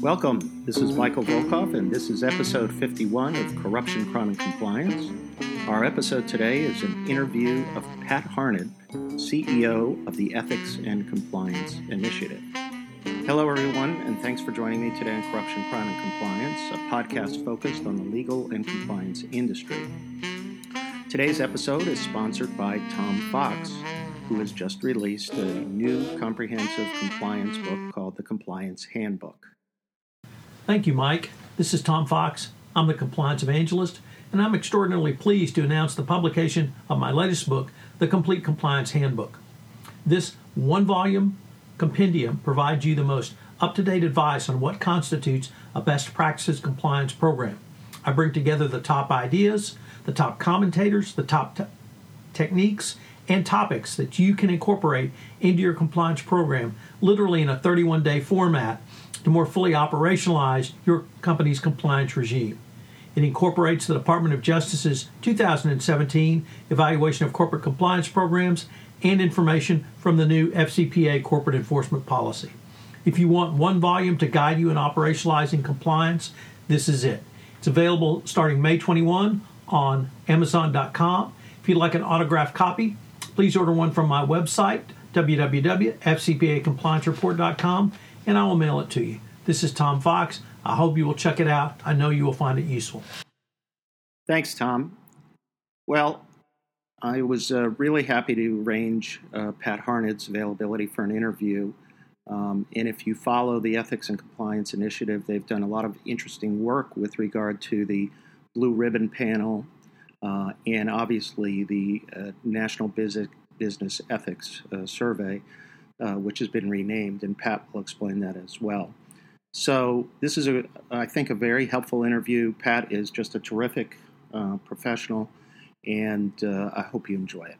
Welcome. This is Michael Volkov, and this is episode 51 of Corruption, Crime, and Compliance. Our episode today is an interview of Pat Harned, CEO of the Ethics and Compliance Initiative. Hello, everyone, and thanks for joining me today on Corruption, Crime, and Compliance, a podcast focused on the legal and compliance industry. Today's episode is sponsored by Tom Fox, who has just released a new comprehensive compliance book called The Compliance Handbook. Thank you, Mike. This is Tom Fox. I'm the Compliance Evangelist, and I'm extraordinarily pleased to announce the publication of my latest book, The Complete Compliance Handbook. This one volume compendium provides you the most up to date advice on what constitutes a best practices compliance program. I bring together the top ideas, the top commentators, the top te- techniques, and topics that you can incorporate into your compliance program literally in a 31 day format to more fully operationalize your company's compliance regime. It incorporates the Department of Justice's 2017 Evaluation of Corporate Compliance Programs and information from the new FCPA Corporate Enforcement Policy. If you want one volume to guide you in operationalizing compliance, this is it. It's available starting May 21 on Amazon.com. If you'd like an autographed copy, please order one from my website, www.fcpacompliancereport.com and I will mail it to you. This is Tom Fox. I hope you will check it out. I know you will find it useful. Thanks, Tom. Well, I was uh, really happy to arrange uh, Pat Harned's availability for an interview. Um, and if you follow the Ethics and Compliance Initiative, they've done a lot of interesting work with regard to the Blue Ribbon Panel uh, and obviously the uh, National Business, Business Ethics uh, Survey. Uh, which has been renamed, and Pat will explain that as well. So this is a, I think, a very helpful interview. Pat is just a terrific uh, professional, and I hope you enjoy it.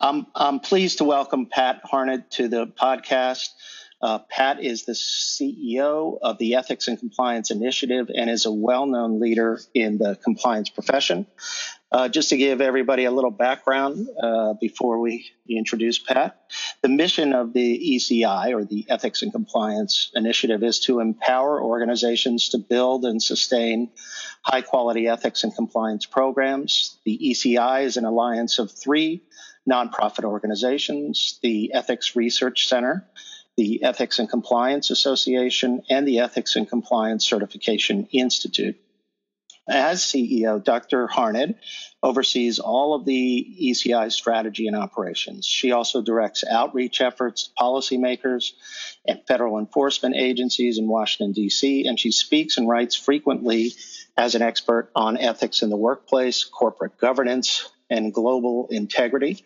I'm, I'm pleased to welcome Pat Harned to the podcast. Uh, Pat is the CEO of the Ethics and Compliance Initiative and is a well known leader in the compliance profession. Uh, just to give everybody a little background uh, before we introduce Pat, the mission of the ECI, or the Ethics and Compliance Initiative, is to empower organizations to build and sustain high quality ethics and compliance programs. The ECI is an alliance of three nonprofit organizations the Ethics Research Center, the Ethics and Compliance Association, and the Ethics and Compliance Certification Institute. As CEO, Dr. Harned oversees all of the ECI strategy and operations. She also directs outreach efforts to policymakers and federal enforcement agencies in Washington, D.C., and she speaks and writes frequently as an expert on ethics in the workplace, corporate governance, and global integrity.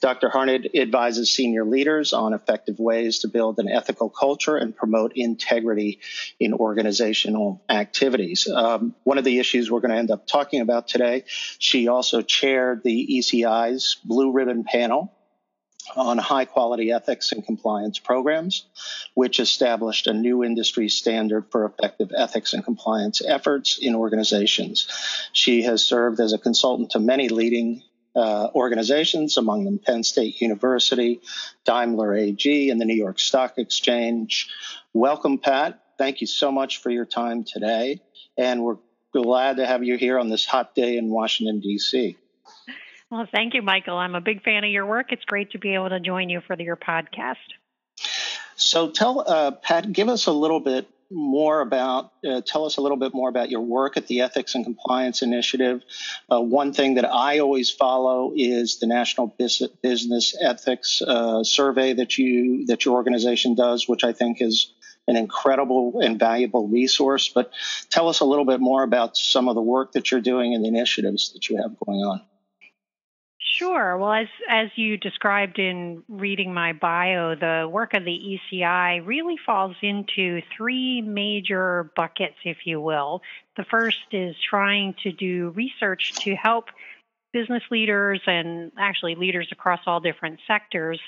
Dr. Harned advises senior leaders on effective ways to build an ethical culture and promote integrity in organizational activities. Um, one of the issues we're going to end up talking about today, she also chaired the ECI's Blue Ribbon panel on high quality ethics and compliance programs, which established a new industry standard for effective ethics and compliance efforts in organizations. She has served as a consultant to many leading uh, organizations, among them Penn State University, Daimler AG, and the New York Stock Exchange. Welcome, Pat. Thank you so much for your time today. And we're glad to have you here on this hot day in Washington, D.C. Well, thank you, Michael. I'm a big fan of your work. It's great to be able to join you for your podcast. So, tell uh, Pat, give us a little bit more about, uh, tell us a little bit more about your work at the Ethics and Compliance Initiative. Uh, one thing that I always follow is the National Business Ethics uh, Survey that you that your organization does, which I think is an incredible and valuable resource. But tell us a little bit more about some of the work that you're doing and the initiatives that you have going on. Sure. Well, as as you described in reading my bio, the work of the ECI really falls into three major buckets, if you will. The first is trying to do research to help business leaders and actually leaders across all different sectors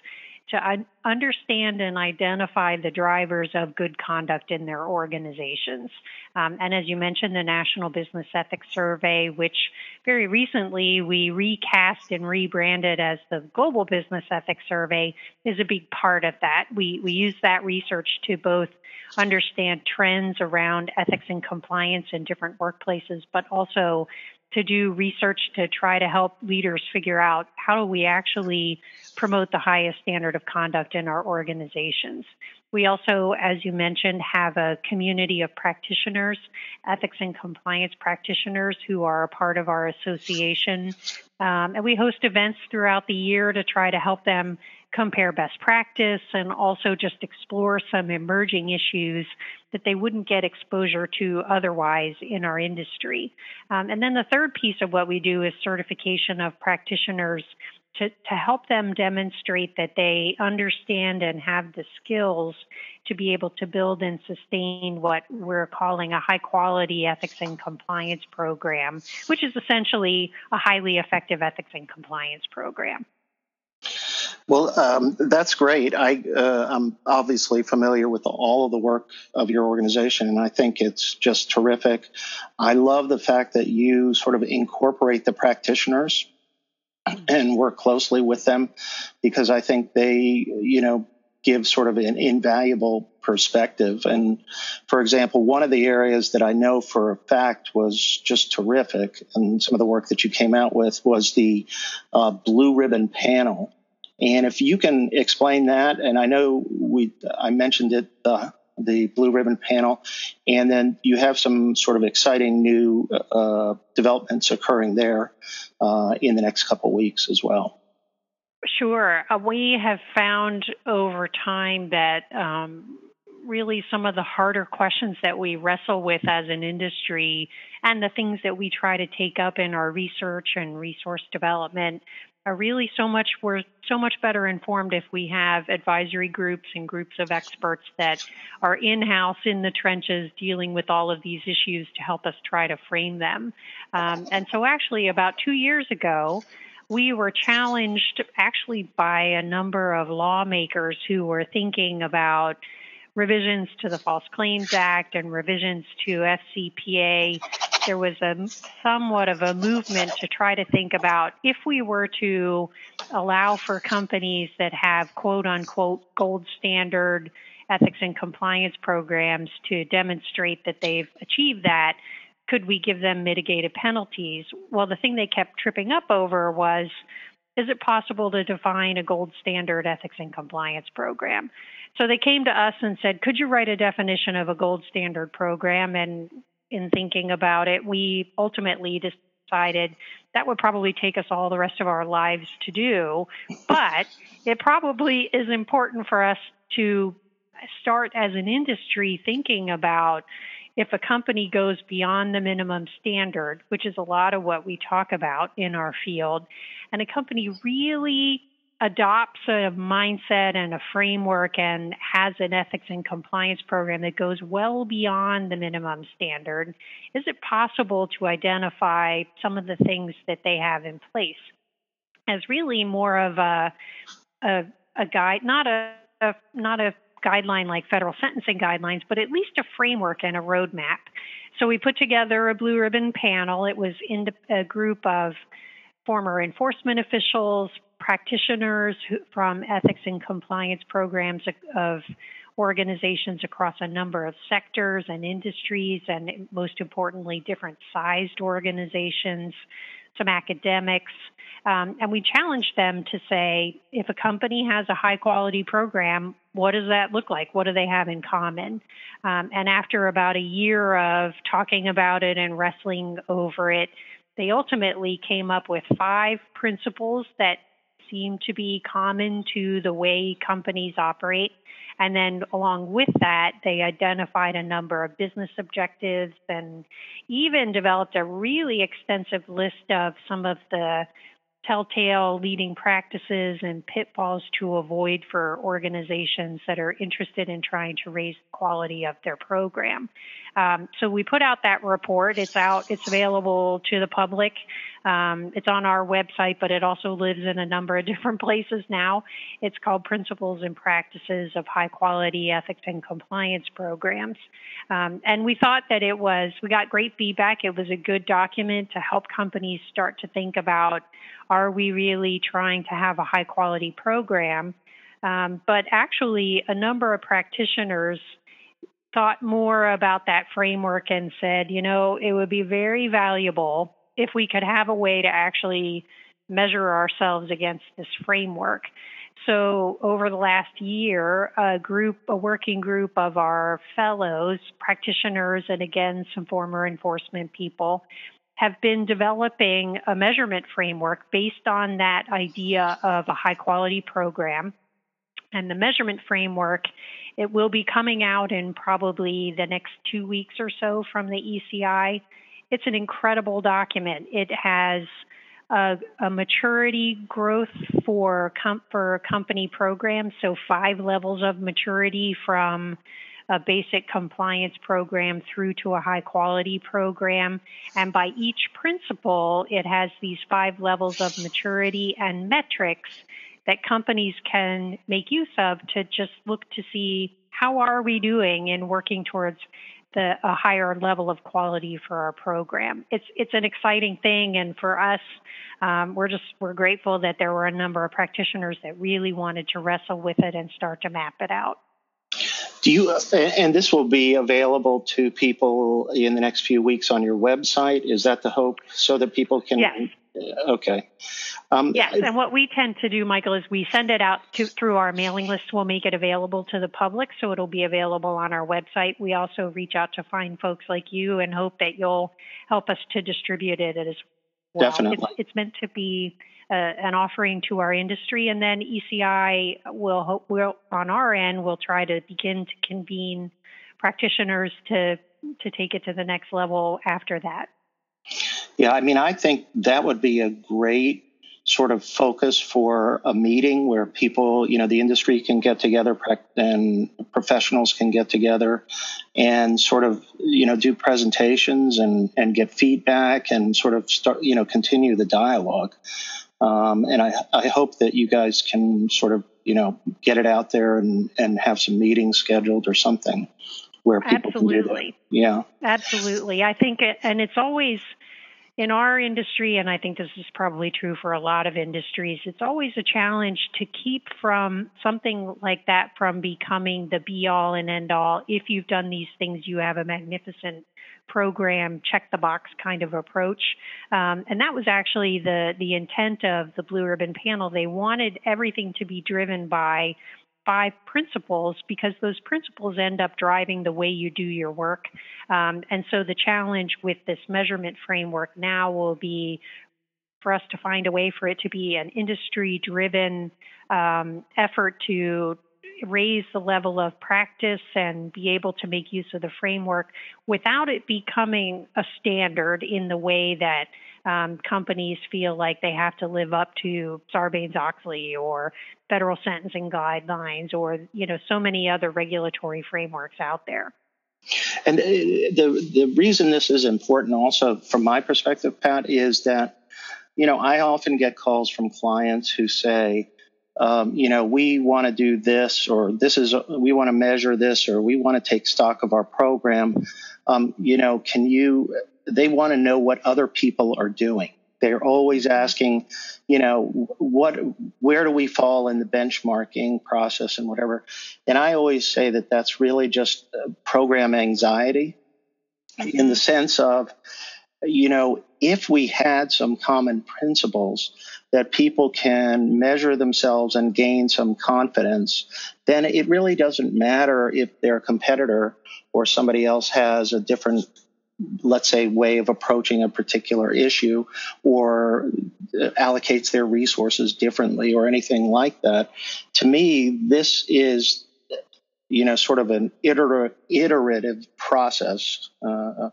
to un- understand and identify the drivers of good conduct in their organizations. Um, and as you mentioned, the National Business Ethics Survey, which very recently we recast and rebranded as the Global Business Ethics Survey, is a big part of that. We, we use that research to both understand trends around ethics and compliance in different workplaces, but also to do research to try to help leaders figure out how do we actually promote the highest standard of conduct in our organizations. We also, as you mentioned, have a community of practitioners, ethics and compliance practitioners who are a part of our association. Um, and we host events throughout the year to try to help them compare best practice and also just explore some emerging issues that they wouldn't get exposure to otherwise in our industry. Um, and then the third piece of what we do is certification of practitioners to, to help them demonstrate that they understand and have the skills to be able to build and sustain what we're calling a high quality ethics and compliance program, which is essentially a highly effective ethics and compliance program. Well, um, that's great. I, uh, I'm obviously familiar with all of the work of your organization, and I think it's just terrific. I love the fact that you sort of incorporate the practitioners and work closely with them because I think they, you know, give sort of an invaluable perspective. And for example, one of the areas that I know for a fact was just terrific, and some of the work that you came out with was the uh, blue ribbon panel. And if you can explain that, and I know we, I mentioned it, uh, the blue ribbon panel, and then you have some sort of exciting new uh, developments occurring there uh, in the next couple weeks as well. Sure. Uh, we have found over time that um, really some of the harder questions that we wrestle with as an industry and the things that we try to take up in our research and resource development are really so much we're so much better informed if we have advisory groups and groups of experts that are in-house in the trenches dealing with all of these issues to help us try to frame them. Um, and so actually about two years ago we were challenged actually by a number of lawmakers who were thinking about revisions to the False Claims Act and revisions to FCPA, there was a somewhat of a movement to try to think about if we were to allow for companies that have quote unquote gold standard ethics and compliance programs to demonstrate that they've achieved that, could we give them mitigated penalties? Well, the thing they kept tripping up over was is it possible to define a gold standard ethics and compliance program? So they came to us and said, Could you write a definition of a gold standard program? And in thinking about it, we ultimately decided that would probably take us all the rest of our lives to do. But it probably is important for us to start as an industry thinking about if a company goes beyond the minimum standard, which is a lot of what we talk about in our field, and a company really adopts a mindset and a framework and has an ethics and compliance program that goes well beyond the minimum standard, is it possible to identify some of the things that they have in place as really more of a a, a guide, not a, a not a guideline like federal sentencing guidelines, but at least a framework and a roadmap. So we put together a blue ribbon panel. It was in a group of former enforcement officials, practitioners from ethics and compliance programs of organizations across a number of sectors and industries, and most importantly, different sized organizations, some academics. Um, and we challenged them to say if a company has a high quality program, what does that look like? What do they have in common? Um, and after about a year of talking about it and wrestling over it, they ultimately came up with five principles that seem to be common to the way companies operate. And then, along with that, they identified a number of business objectives and even developed a really extensive list of some of the telltale leading practices and pitfalls to avoid for organizations that are interested in trying to raise the quality of their program. Um, so we put out that report. It's out. It's available to the public Um, it's on our website, but it also lives in a number of different places now. It's called Principles and Practices of High Quality Ethics and Compliance Programs. Um, and we thought that it was, we got great feedback. It was a good document to help companies start to think about are we really trying to have a high quality program? Um, but actually, a number of practitioners thought more about that framework and said, you know, it would be very valuable if we could have a way to actually measure ourselves against this framework. So, over the last year, a group, a working group of our fellows, practitioners, and again, some former enforcement people have been developing a measurement framework based on that idea of a high quality program. And the measurement framework, it will be coming out in probably the next two weeks or so from the ECI. It's an incredible document. It has a, a maturity growth for com- for company programs, so five levels of maturity from a basic compliance program through to a high quality program. And by each principle, it has these five levels of maturity and metrics that companies can make use of to just look to see how are we doing in working towards the, a higher level of quality for our program. It's it's an exciting thing, and for us, um, we're just we're grateful that there were a number of practitioners that really wanted to wrestle with it and start to map it out. Do you, and this will be available to people in the next few weeks on your website. Is that the hope so that people can? Yes. Okay. Um, yes, and what we tend to do, Michael, is we send it out to, through our mailing list. We'll make it available to the public, so it'll be available on our website. We also reach out to find folks like you and hope that you'll help us to distribute it as well. Definitely. It's, it's meant to be uh, an offering to our industry, and then ECI will hope will on our end will try to begin to convene practitioners to to take it to the next level after that. Yeah, I mean, I think that would be a great sort of focus for a meeting where people, you know, the industry can get together and professionals can get together and sort of, you know, do presentations and, and get feedback and sort of start, you know, continue the dialogue. Um, and I, I hope that you guys can sort of, you know, get it out there and, and have some meetings scheduled or something where people Absolutely. can do that. Yeah. Absolutely. I think, it, and it's always, in our industry, and I think this is probably true for a lot of industries, it's always a challenge to keep from something like that from becoming the be all and end all. If you've done these things, you have a magnificent program, check the box kind of approach. Um, and that was actually the, the intent of the Blue Ribbon panel. They wanted everything to be driven by five principles because those principles end up driving the way you do your work. Um, and so the challenge with this measurement framework now will be for us to find a way for it to be an industry driven um, effort to raise the level of practice and be able to make use of the framework without it becoming a standard in the way that um, companies feel like they have to live up to Sarbanes-Oxley or federal sentencing guidelines or you know so many other regulatory frameworks out there. And uh, the the reason this is important, also from my perspective, Pat, is that you know I often get calls from clients who say, um, you know, we want to do this, or this is, we want to measure this, or we want to take stock of our program. Um, you know, can you, they want to know what other people are doing. They're always asking, you know, what, where do we fall in the benchmarking process and whatever. And I always say that that's really just program anxiety in the sense of, you know, if we had some common principles that people can measure themselves and gain some confidence, then it really doesn't matter if their competitor or somebody else has a different let's say way of approaching a particular issue or allocates their resources differently or anything like that. To me this is you know, sort of an iter- iterative process, uh,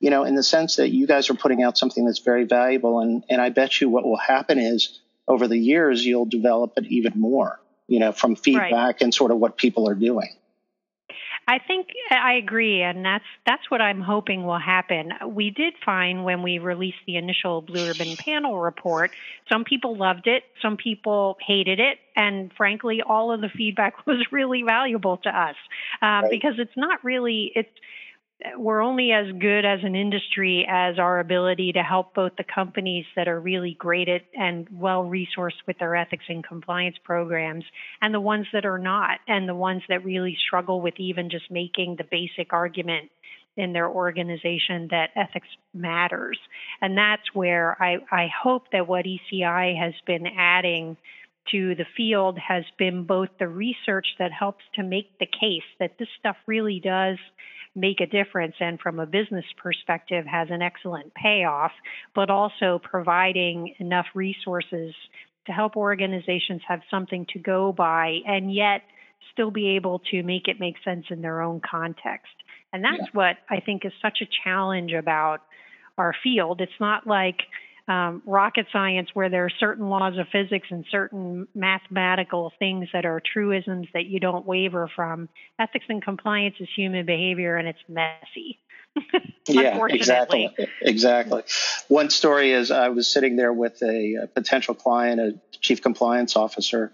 you know, in the sense that you guys are putting out something that's very valuable. And, and I bet you what will happen is over the years, you'll develop it even more, you know, from feedback right. and sort of what people are doing. I think I agree, and that's that's what I'm hoping will happen. We did find when we released the initial Blue Ribbon Panel report, some people loved it, some people hated it, and frankly, all of the feedback was really valuable to us um, right. because it's not really it's we're only as good as an industry as our ability to help both the companies that are really great at and well resourced with their ethics and compliance programs and the ones that are not and the ones that really struggle with even just making the basic argument in their organization that ethics matters. And that's where I, I hope that what ECI has been adding to the field has been both the research that helps to make the case that this stuff really does make a difference and from a business perspective has an excellent payoff, but also providing enough resources to help organizations have something to go by and yet still be able to make it make sense in their own context. And that's yeah. what I think is such a challenge about our field. It's not like um, rocket science where there are certain laws of physics and certain mathematical things that are truisms that you don't waver from. Ethics and compliance is human behavior and it's messy. yeah, exactly. Exactly. One story is I was sitting there with a, a potential client, a chief compliance officer,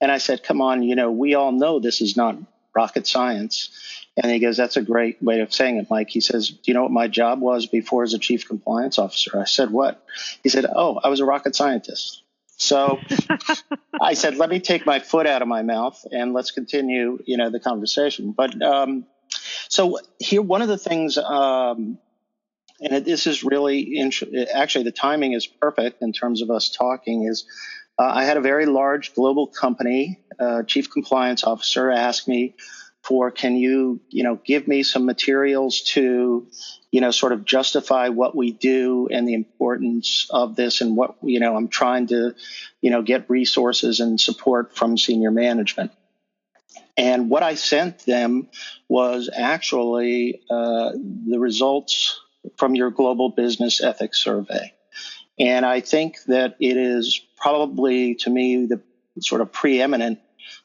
and I said, Come on, you know, we all know this is not rocket science. And he goes, That's a great way of saying it, Mike. He says, Do you know what my job was before as a chief compliance officer? I said, What? He said, Oh, I was a rocket scientist. So I said, Let me take my foot out of my mouth and let's continue, you know, the conversation. But um, so here, one of the things, um, and this is really int- actually the timing is perfect in terms of us talking, is uh, I had a very large global company, uh, chief compliance officer, ask me for can you you know give me some materials to you know sort of justify what we do and the importance of this and what you know I'm trying to you know get resources and support from senior management. And what I sent them was actually uh, the results from your global business ethics survey. And I think that it is probably to me the sort of preeminent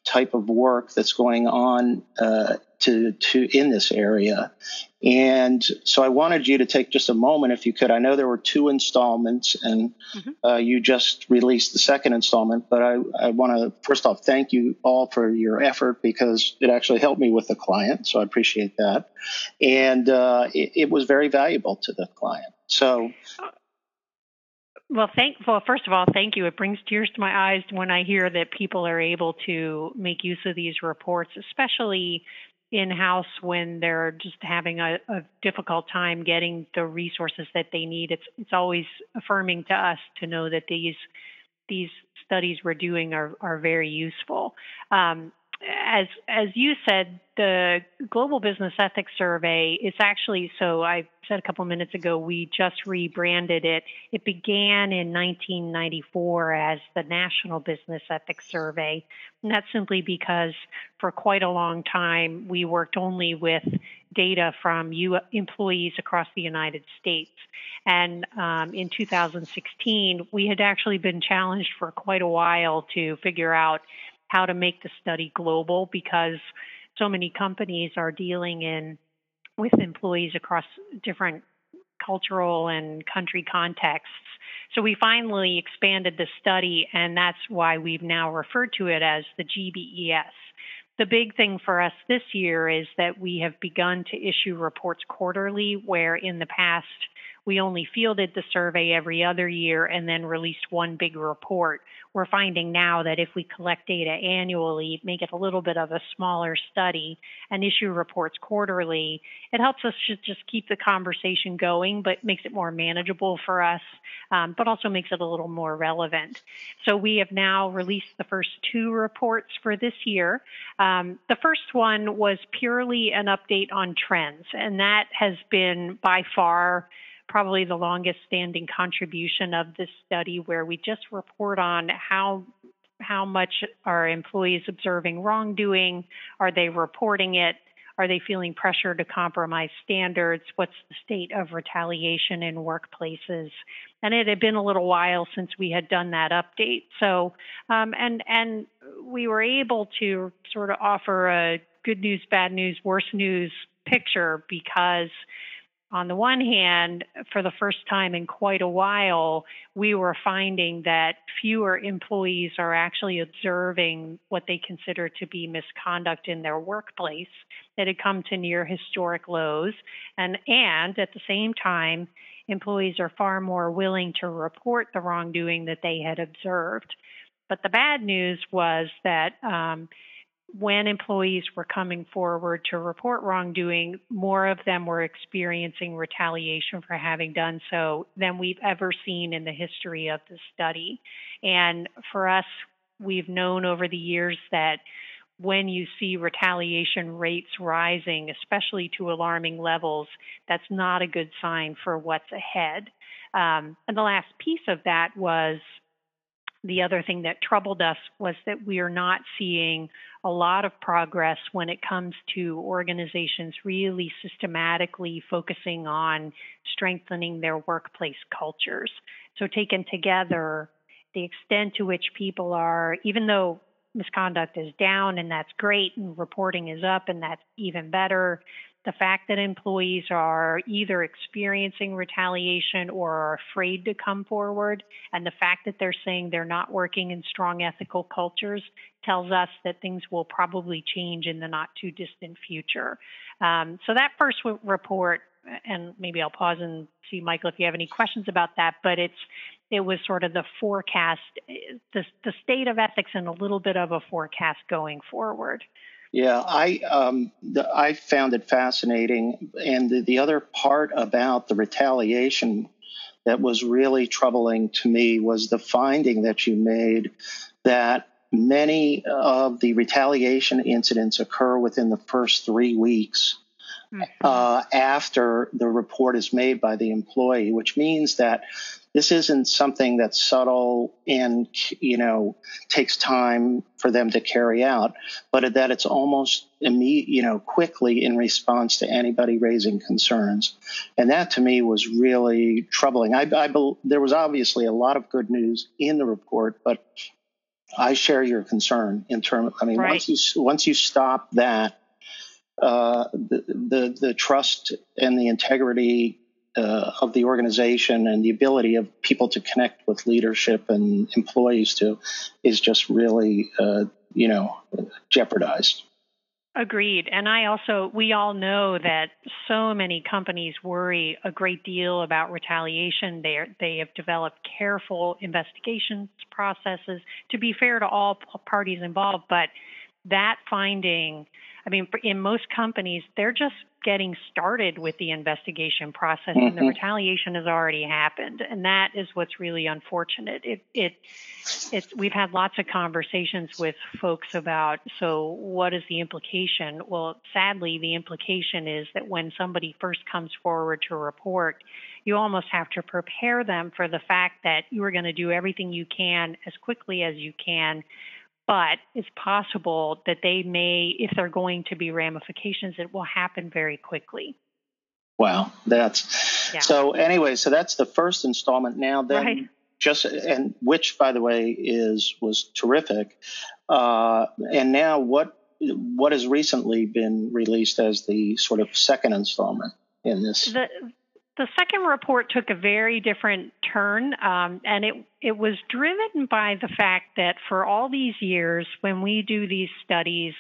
type of work that's going on uh, to to in this area. And so I wanted you to take just a moment, if you could. I know there were two installments, and mm-hmm. uh, you just released the second installment. But I, I want to first off thank you all for your effort because it actually helped me with the client. So I appreciate that, and uh, it, it was very valuable to the client. So well, thank well, first of all, thank you. It brings tears to my eyes when I hear that people are able to make use of these reports, especially in house when they're just having a, a, difficult time getting the resources that they need. It's it's always affirming to us to know that these these studies we're doing are are very useful. Um, as as you said, the Global Business Ethics Survey is actually so I said a couple minutes ago we just rebranded it. It began in 1994 as the National Business Ethics Survey, and that's simply because for quite a long time we worked only with data from U- employees across the United States. And um, in 2016, we had actually been challenged for quite a while to figure out how to make the study global because so many companies are dealing in with employees across different cultural and country contexts. So we finally expanded the study, and that's why we've now referred to it as the GBES. The big thing for us this year is that we have begun to issue reports quarterly, where in the past we only fielded the survey every other year and then released one big report. We're finding now that if we collect data annually, make it a little bit of a smaller study, and issue reports quarterly, it helps us just keep the conversation going, but makes it more manageable for us, um, but also makes it a little more relevant. So we have now released the first two reports for this year. Um, the first one was purely an update on trends, and that has been by far probably the longest standing contribution of this study where we just report on how how much are employees observing wrongdoing? Are they reporting it? Are they feeling pressure to compromise standards? What's the state of retaliation in workplaces? And it had been a little while since we had done that update. So um, and and we were able to sort of offer a good news, bad news, worse news picture because on the one hand, for the first time in quite a while, we were finding that fewer employees are actually observing what they consider to be misconduct in their workplace that had come to near historic lows. And, and at the same time, employees are far more willing to report the wrongdoing that they had observed. But the bad news was that um, when employees were coming forward to report wrongdoing, more of them were experiencing retaliation for having done so than we've ever seen in the history of the study. And for us, we've known over the years that when you see retaliation rates rising, especially to alarming levels, that's not a good sign for what's ahead. Um, and the last piece of that was the other thing that troubled us was that we are not seeing a lot of progress when it comes to organizations really systematically focusing on strengthening their workplace cultures. So, taken together, the extent to which people are, even though misconduct is down and that's great and reporting is up and that's even better, the fact that employees are either experiencing retaliation or are afraid to come forward, and the fact that they're saying they're not working in strong ethical cultures tells us that things will probably change in the not too distant future. Um, so that first report, and maybe I'll pause and see Michael if you have any questions about that, but it's it was sort of the forecast, the, the state of ethics, and a little bit of a forecast going forward. Yeah, I um, the, I found it fascinating, and the, the other part about the retaliation that was really troubling to me was the finding that you made that many of the retaliation incidents occur within the first three weeks mm-hmm. uh, after the report is made by the employee, which means that this isn't something that's subtle and you know takes time for them to carry out, but that it's almost immediate, you know, quickly in response to anybody raising concerns, and that to me was really troubling. I, I there was obviously a lot of good news in the report, but I share your concern in terms. I mean, right. once you once you stop that, uh, the, the the trust and the integrity uh, of the organization and the ability of people to connect with leadership and employees to is just really, uh, you know, jeopardized. Agreed. And I also, we all know that so many companies worry a great deal about retaliation. They, are, they have developed careful investigations processes to be fair to all parties involved. But that finding, I mean, in most companies, they're just getting started with the investigation process mm-hmm. and the mm-hmm. retaliation has already happened and that is what's really unfortunate it it it's we've had lots of conversations with folks about so what is the implication well sadly the implication is that when somebody first comes forward to report you almost have to prepare them for the fact that you are going to do everything you can as quickly as you can but it's possible that they may, if there are going to be ramifications, it will happen very quickly. Wow, that's yeah. so. Anyway, so that's the first installment. Now, then, right. just and which, by the way, is was terrific. Uh, and now, what what has recently been released as the sort of second installment in this? The the second report took a very different turn, um, and it it was driven by the fact that for all these years, when we do these studies,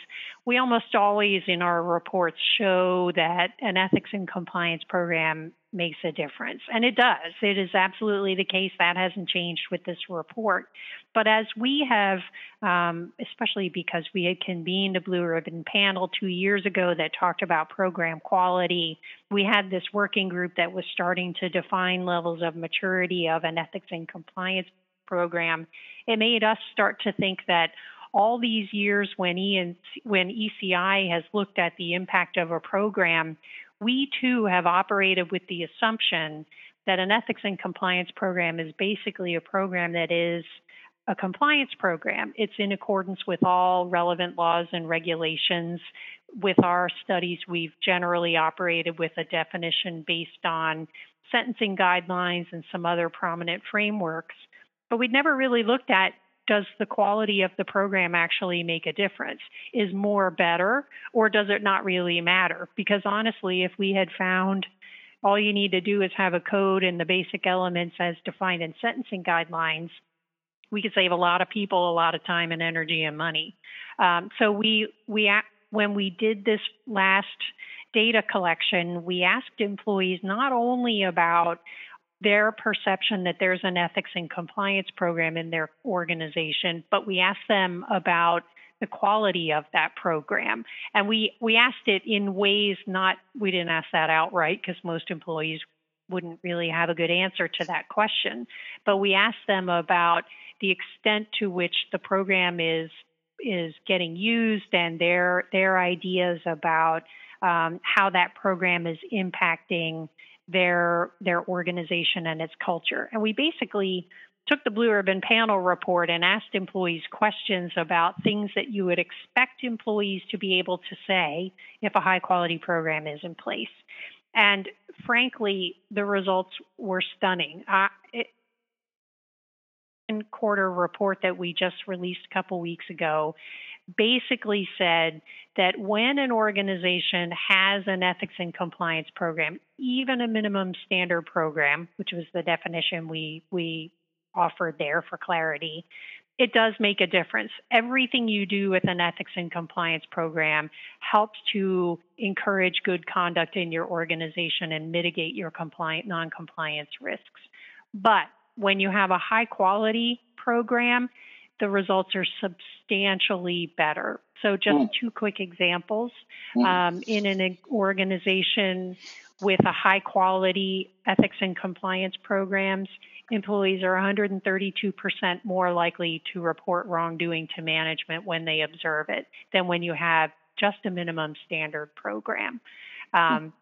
we almost always in our reports show that an ethics and compliance program makes a difference. And it does. It is absolutely the case. That hasn't changed with this report. But as we have, um, especially because we had convened a Blue Ribbon panel two years ago that talked about program quality, we had this working group that was starting to define levels of maturity of an ethics and compliance program. It made us start to think that all these years when, when ECI has looked at the impact of a program, we too have operated with the assumption that an ethics and compliance program is basically a program that is a compliance program. It's in accordance with all relevant laws and regulations. With our studies, we've generally operated with a definition based on sentencing guidelines and some other prominent frameworks. But we'd never really looked at does the quality of the program actually make a difference? Is more better, or does it not really matter? Because honestly, if we had found all you need to do is have a code and the basic elements as defined in sentencing guidelines, we could save a lot of people a lot of time and energy and money. Um, so we we when we did this last data collection, we asked employees not only about their perception that there's an ethics and compliance program in their organization, but we asked them about the quality of that program. And we, we asked it in ways not, we didn't ask that outright because most employees wouldn't really have a good answer to that question. But we asked them about the extent to which the program is is getting used and their their ideas about um, how that program is impacting their their organization and its culture. And we basically took the Blue Ribbon panel report and asked employees questions about things that you would expect employees to be able to say if a high quality program is in place. And frankly, the results were stunning. Uh, it, quarter report that we just released a couple weeks ago basically said that when an organization has an ethics and compliance program, even a minimum standard program, which was the definition we we offered there for clarity, it does make a difference. Everything you do with an ethics and compliance program helps to encourage good conduct in your organization and mitigate your compliant non-compliance risks. But when you have a high quality program, the results are substantially better. So, just mm. two quick examples. Mm. Um, in an organization with a high quality ethics and compliance programs, employees are 132% more likely to report wrongdoing to management when they observe it than when you have just a minimum standard program. Mm. Um,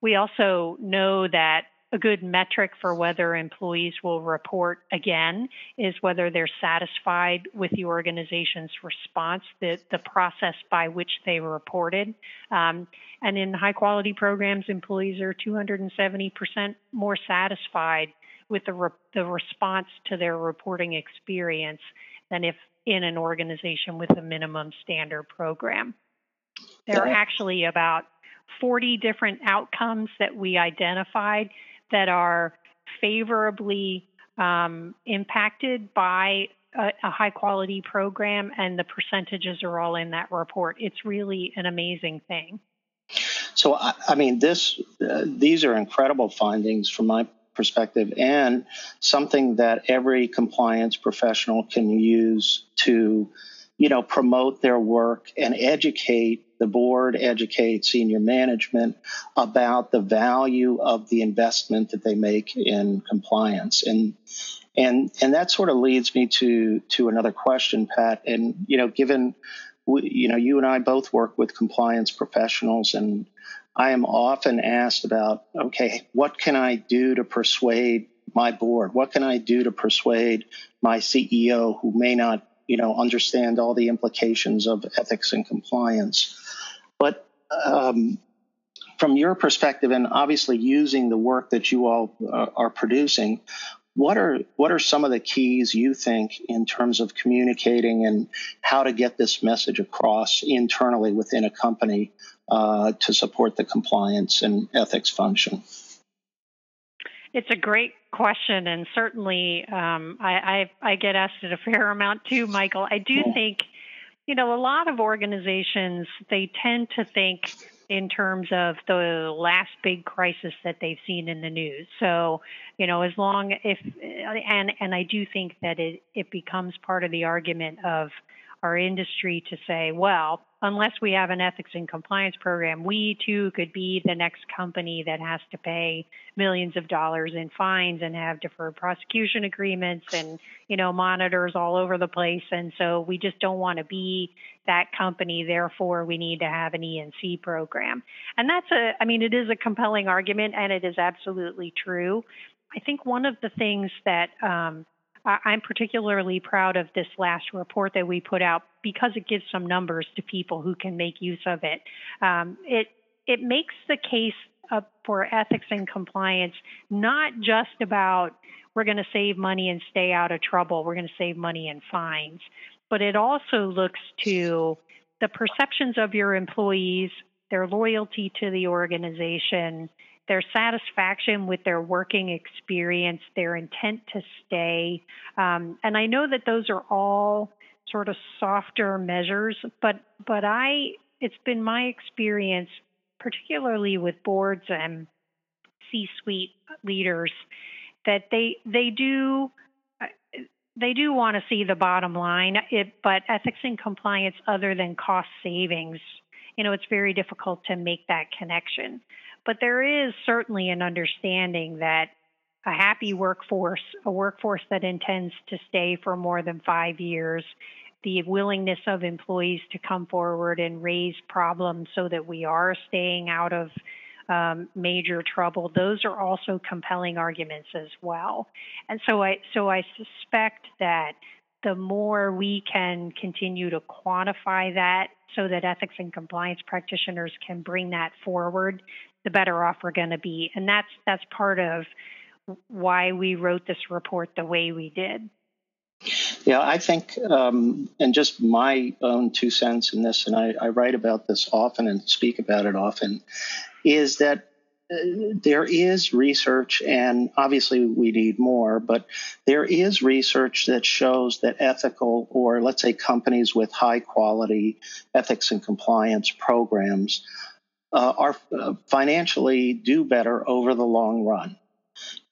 we also know that a good metric for whether employees will report again is whether they're satisfied with the organization's response, the, the process by which they reported. Um, and in high quality programs, employees are 270% more satisfied with the, re- the response to their reporting experience than if in an organization with a minimum standard program. There are actually about 40 different outcomes that we identified that are favorably um, impacted by a, a, high quality program, and the percentages are all in that report. It's really an amazing thing. So, I, I mean, this uh, these are incredible findings from my perspective, and something that every compliance professional can use to, you know, promote their work and educate the board educate senior management about the value of the investment that they make in compliance. And and and that sort of leads me to to another question pat. And you know given we, you know you and I both work with compliance professionals and I am often asked about okay what can I do to persuade my board? What can I do to persuade my CEO who may not you know understand all the implications of ethics and compliance but um, from your perspective, and obviously using the work that you all uh, are producing, what are what are some of the keys you think in terms of communicating and how to get this message across internally within a company uh, to support the compliance and ethics function? It's a great question, and certainly um, I, I, I, get asked it a fair amount too, Michael. I do yeah. think you know, a lot of organizations, they tend to think in terms of the last big crisis that they've seen in the news. So, you know, as long if and and I do think that it it becomes part of the argument of our industry to say, well, unless we have an ethics and compliance program, we too could be the next company that has to pay millions of dollars in fines and have deferred prosecution agreements and, you know, monitors all over the place. And so we just don't want to be that company. Therefore, we need to have an E&C program. And that's a, I mean, it is a compelling argument and it is absolutely true. I think one of the things that, um, I'm particularly proud of this last report that we put out because it gives some numbers to people who can make use of it. Um, it it makes the case for ethics and compliance not just about we're going to save money and stay out of trouble. We're going to save money in fines. But it also looks to the perceptions of your employees, their loyalty to the organization, their satisfaction with their working experience, their intent to stay. Um, and I know that those are all sort of softer measures, but but I it's been my experience, particularly with boards and C-suite leaders, that they they do they do want to see the bottom line. It, but ethics and compliance, other than cost savings, you know, it's very difficult to make that connection. But there is certainly an understanding that a happy workforce, a workforce that intends to stay for more than five years, the willingness of employees to come forward and raise problems so that we are staying out of um, major trouble, those are also compelling arguments as well. And so I so I suspect that the more we can continue to quantify that so that ethics and compliance practitioners can bring that forward, the better off we're going to be. And that's that's part of why we wrote this report the way we did. Yeah, I think, um, and just my own two cents in this, and I, I, write about this often and speak about it often, is that uh, there is research, and obviously we need more, but there is research that shows that ethical, or let's say companies with high quality ethics and compliance programs, uh, are uh, financially do better over the long run.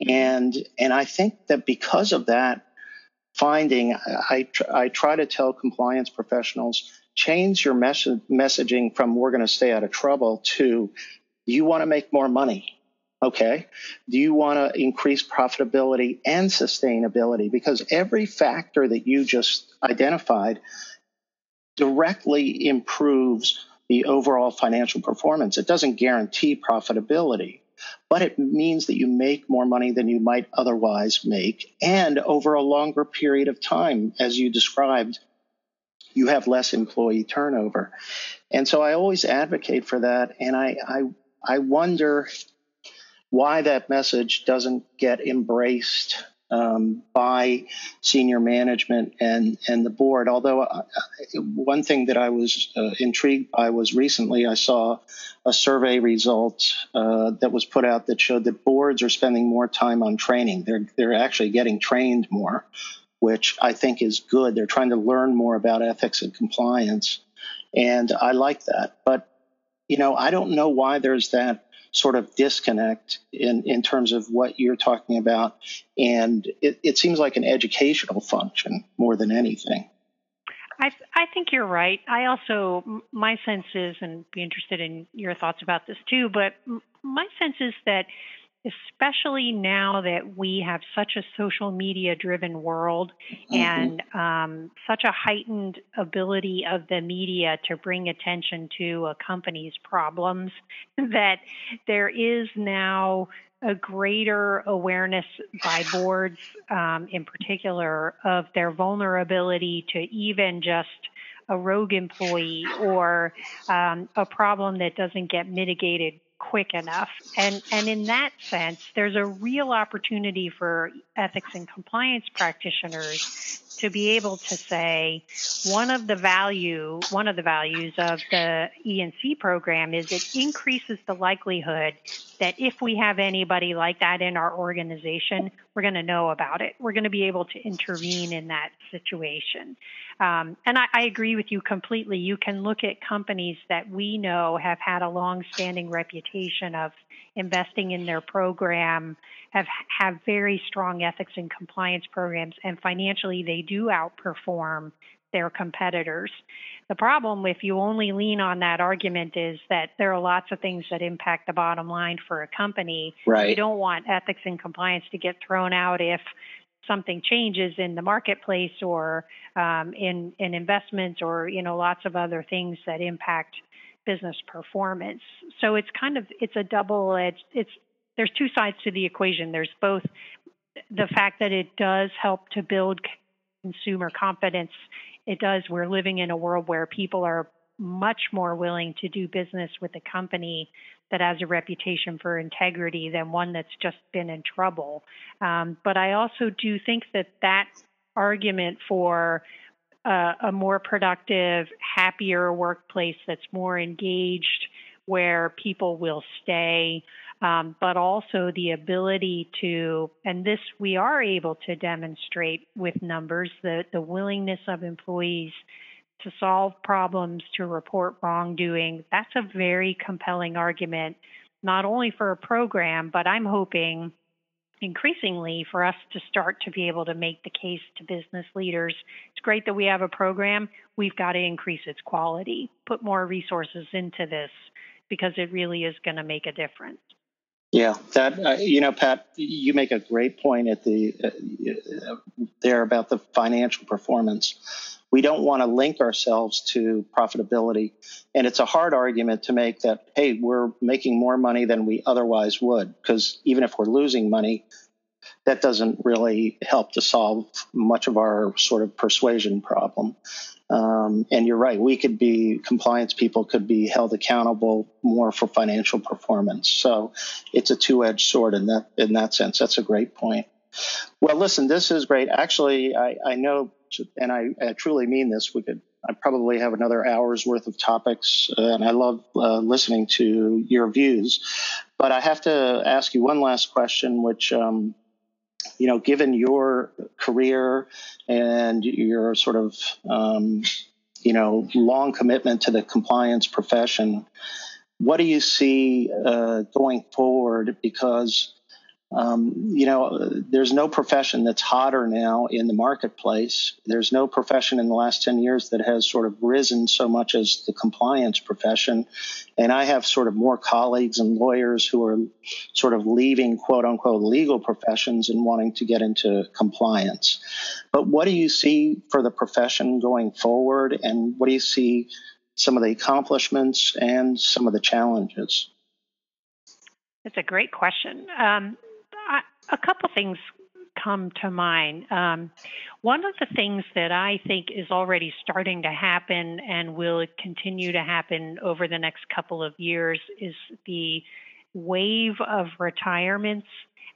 And and I think that because of that finding, I, I try to tell compliance professionals change your mes- messaging from we're going to stay out of trouble to you want to make more money. Okay. Do you want to increase profitability and sustainability? Because every factor that you just identified directly improves the overall financial performance. It doesn't guarantee profitability, but it means that you make more money than you might otherwise make. And over a longer period of time, as you described, you have less employee turnover. And so I always advocate for that. And I, I, I wonder why that message doesn't get embraced um, by senior management and and the board. Although uh, one thing that I was uh, intrigued by was recently I saw a survey result uh, that was put out that showed that boards are spending more time on training. They're they're actually getting trained more, which I think is good. They're trying to learn more about ethics and compliance, and I like that. But you know, I don't know why there's that sort of disconnect in, in terms of what you're talking about. And it, it seems like an educational function more than anything. I, I think you're right. I also, my sense is, and be interested in your thoughts about this too, but my sense is that especially now that we have such a social media driven world mm-hmm. and um, such a heightened ability of the media to bring attention to a company's problems, that there is now a greater awareness by boards um, in particular of their vulnerability to even just a rogue employee or um, a problem that doesn't get mitigated quick enough. And, and in that sense, there's a real opportunity for ethics and compliance practitioners to be able to say one of the value one of the values of the E&C program is it increases the likelihood that if we have anybody like that in our organization, we're going to know about it. We're going to be able to intervene in that situation. Um, and I, I, agree with you completely. You can look at companies that we know have had a long-standing reputation of investing in their program, have have very strong ethics and compliance programs, and financially they do outperform their competitors. The problem, if you only lean on that argument, is that there are lots of things that impact the bottom line for a company. Right. You don't want ethics and compliance to get thrown out if something changes in the marketplace or um, in in investments or you know lots of other things that impact business performance. So it's kind of it's a double edged it's there's two sides to the equation. There's both the fact that it does help to build consumer confidence. It does. We're living in a world where people are much more willing to do business with a company that has a reputation for integrity than one that's just been in trouble. Um, but I also do think that that argument for uh, a more productive, happier workplace that's more engaged, where people will stay, um, but also the ability to, and this we are able to demonstrate with numbers, the, the willingness of employees to solve problems, to report wrongdoing. That's a very compelling argument, not only for a program, but I'm hoping increasingly for us to start to be able to make the case to business leaders. Great that we have a program. We've got to increase its quality, put more resources into this because it really is going to make a difference. Yeah, that uh, you know, Pat, you make a great point at the uh, there about the financial performance. We don't want to link ourselves to profitability, and it's a hard argument to make that hey, we're making more money than we otherwise would because even if we're losing money, that doesn't really help to solve much of our sort of persuasion problem. Um, and you're right, we could be compliance people could be held accountable more for financial performance. So it's a two-edged sword in that in that sense. That's a great point. Well, listen, this is great. Actually, I, I know, and I, I, truly mean this. We could, I probably have another hour's worth of topics, uh, and I love uh, listening to your views. But I have to ask you one last question, which um, you know, given your career and your sort of, um, you know, long commitment to the compliance profession, what do you see uh, going forward? Because um, you know, there's no profession that's hotter now in the marketplace. There's no profession in the last 10 years that has sort of risen so much as the compliance profession. And I have sort of more colleagues and lawyers who are sort of leaving quote unquote legal professions and wanting to get into compliance. But what do you see for the profession going forward? And what do you see some of the accomplishments and some of the challenges? That's a great question. Um, a couple things come to mind. Um, one of the things that I think is already starting to happen and will continue to happen over the next couple of years is the wave of retirements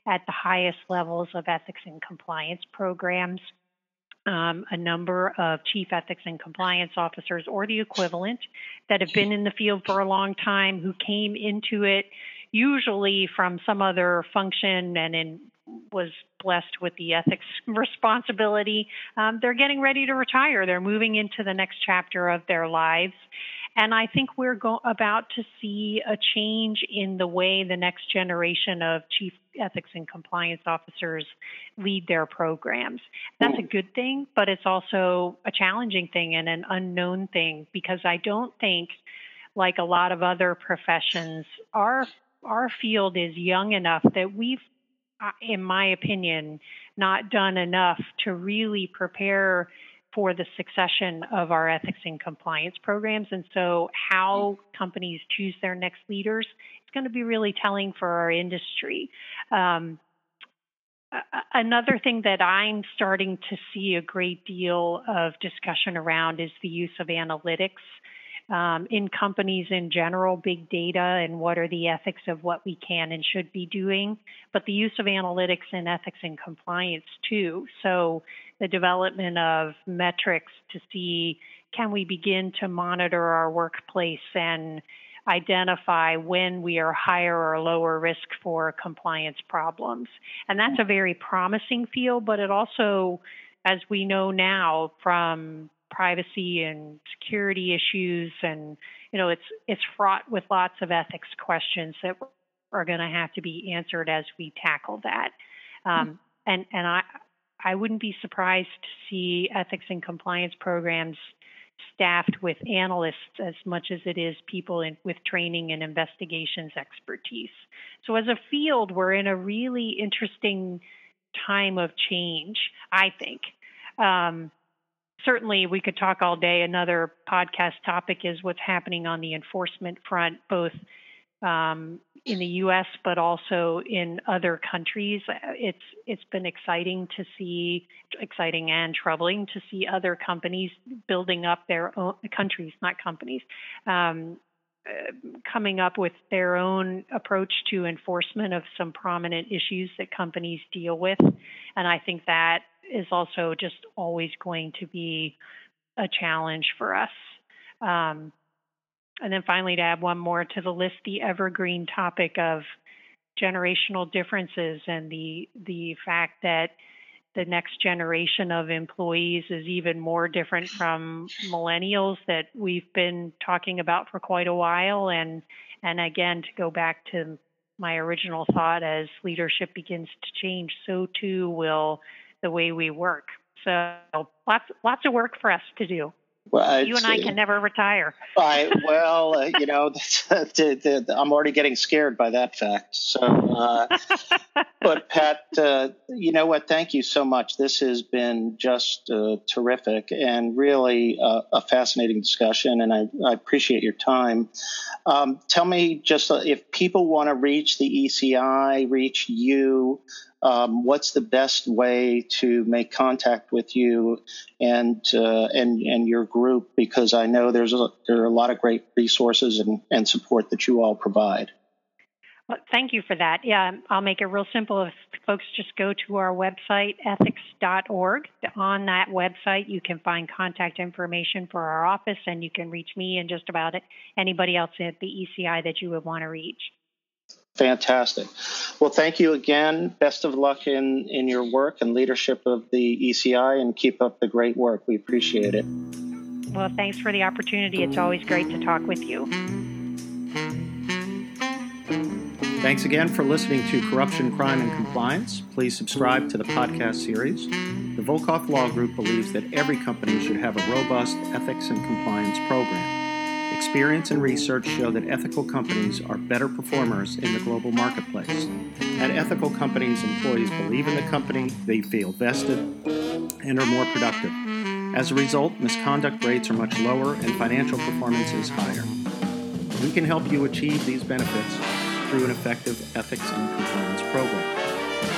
at the highest levels of ethics and compliance programs. Um, a number of chief ethics and compliance officers or the equivalent that have been in the field for a long time who came into it usually from some other function and in was blessed with the ethics responsibility. Um, they're getting ready to retire. They're moving into the next chapter of their lives. And I think we're go- about to see a change in the way the next generation of chief ethics and compliance officers lead their programs. That's a good thing, but it's also a challenging thing and an unknown thing because I don't think, like a lot of other professions, our our field is young enough that we've, in my opinion, not done enough to really prepare for the succession of our ethics and compliance programs. And so, how companies choose their next leaders is going to be really telling for our industry. Um, another thing that I'm starting to see a great deal of discussion around is the use of analytics um, in companies in general, big data and what are the ethics of what we can and should be doing, but the use of analytics and ethics and compliance too. So the development of metrics to see can we begin to monitor our workplace and identify when we are higher or lower risk for compliance problems. And that's a very promising field, but it also, as we know now from privacy and security issues. And you know it's it's fraught with lots of ethics questions that are going to have to be answered as we tackle that. Um, and and i i wouldn't be surprised to see ethics and compliance programs staffed with analysts as much as it is people in, with training and investigations expertise. So as a field we're in a really interesting time of change i think. Um, certainly we could talk all day. Another podcast topic is what's happening on the enforcement front, both um, in the U.S. but also in other countries. It's it's been exciting to see, exciting and troubling to see other companies building up their own countries, not companies, um, coming up with their own approach to enforcement of some prominent issues that companies deal with. And I think that is also just always going to be a challenge for us. Um, and then finally, to add one more to the list, the evergreen topic of generational differences and the the fact that the next generation of employees is even more different from millennials that we've been talking about for quite a while and and again to go back to my original thought as leadership begins to change so too will the way we work so lots lots of work for us to do well, you and I can never retire. I, well, uh, you know, I'm already getting scared by that fact. So, uh, but Pat, uh, you know what? Thank you so much. This has been just uh, terrific and really uh, a fascinating discussion, and I, I appreciate your time. Um, tell me just uh, if people want to reach the ECI, reach you um, what's the best way to make contact with you and uh, and and your group because I know there's a, there are a lot of great resources and, and support that you all provide. Well, thank you for that. Yeah, I'll make it real simple. If folks just go to our website, ethics.org, on that website you can find contact information for our office and you can reach me and just about anybody else at the ECI that you would want to reach. Fantastic. Well, thank you again. Best of luck in, in your work and leadership of the ECI and keep up the great work. We appreciate it. Well, thanks for the opportunity. It's always great to talk with you. Thanks again for listening to Corruption, Crime, and Compliance. Please subscribe to the podcast series. The Volkov Law Group believes that every company should have a robust ethics and compliance program. Experience and research show that ethical companies are better performers in the global marketplace. At ethical companies, employees believe in the company, they feel vested, and are more productive. As a result, misconduct rates are much lower and financial performance is higher. We can help you achieve these benefits through an effective ethics and compliance program.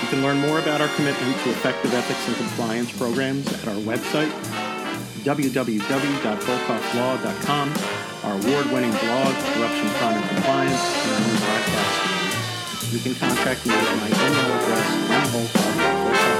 You can learn more about our commitment to effective ethics and compliance programs at our website, www.volkovlaw.com our award-winning blog, Corruption, Crime, and Compliance, and our new podcast series. You can contact me at my email address, Let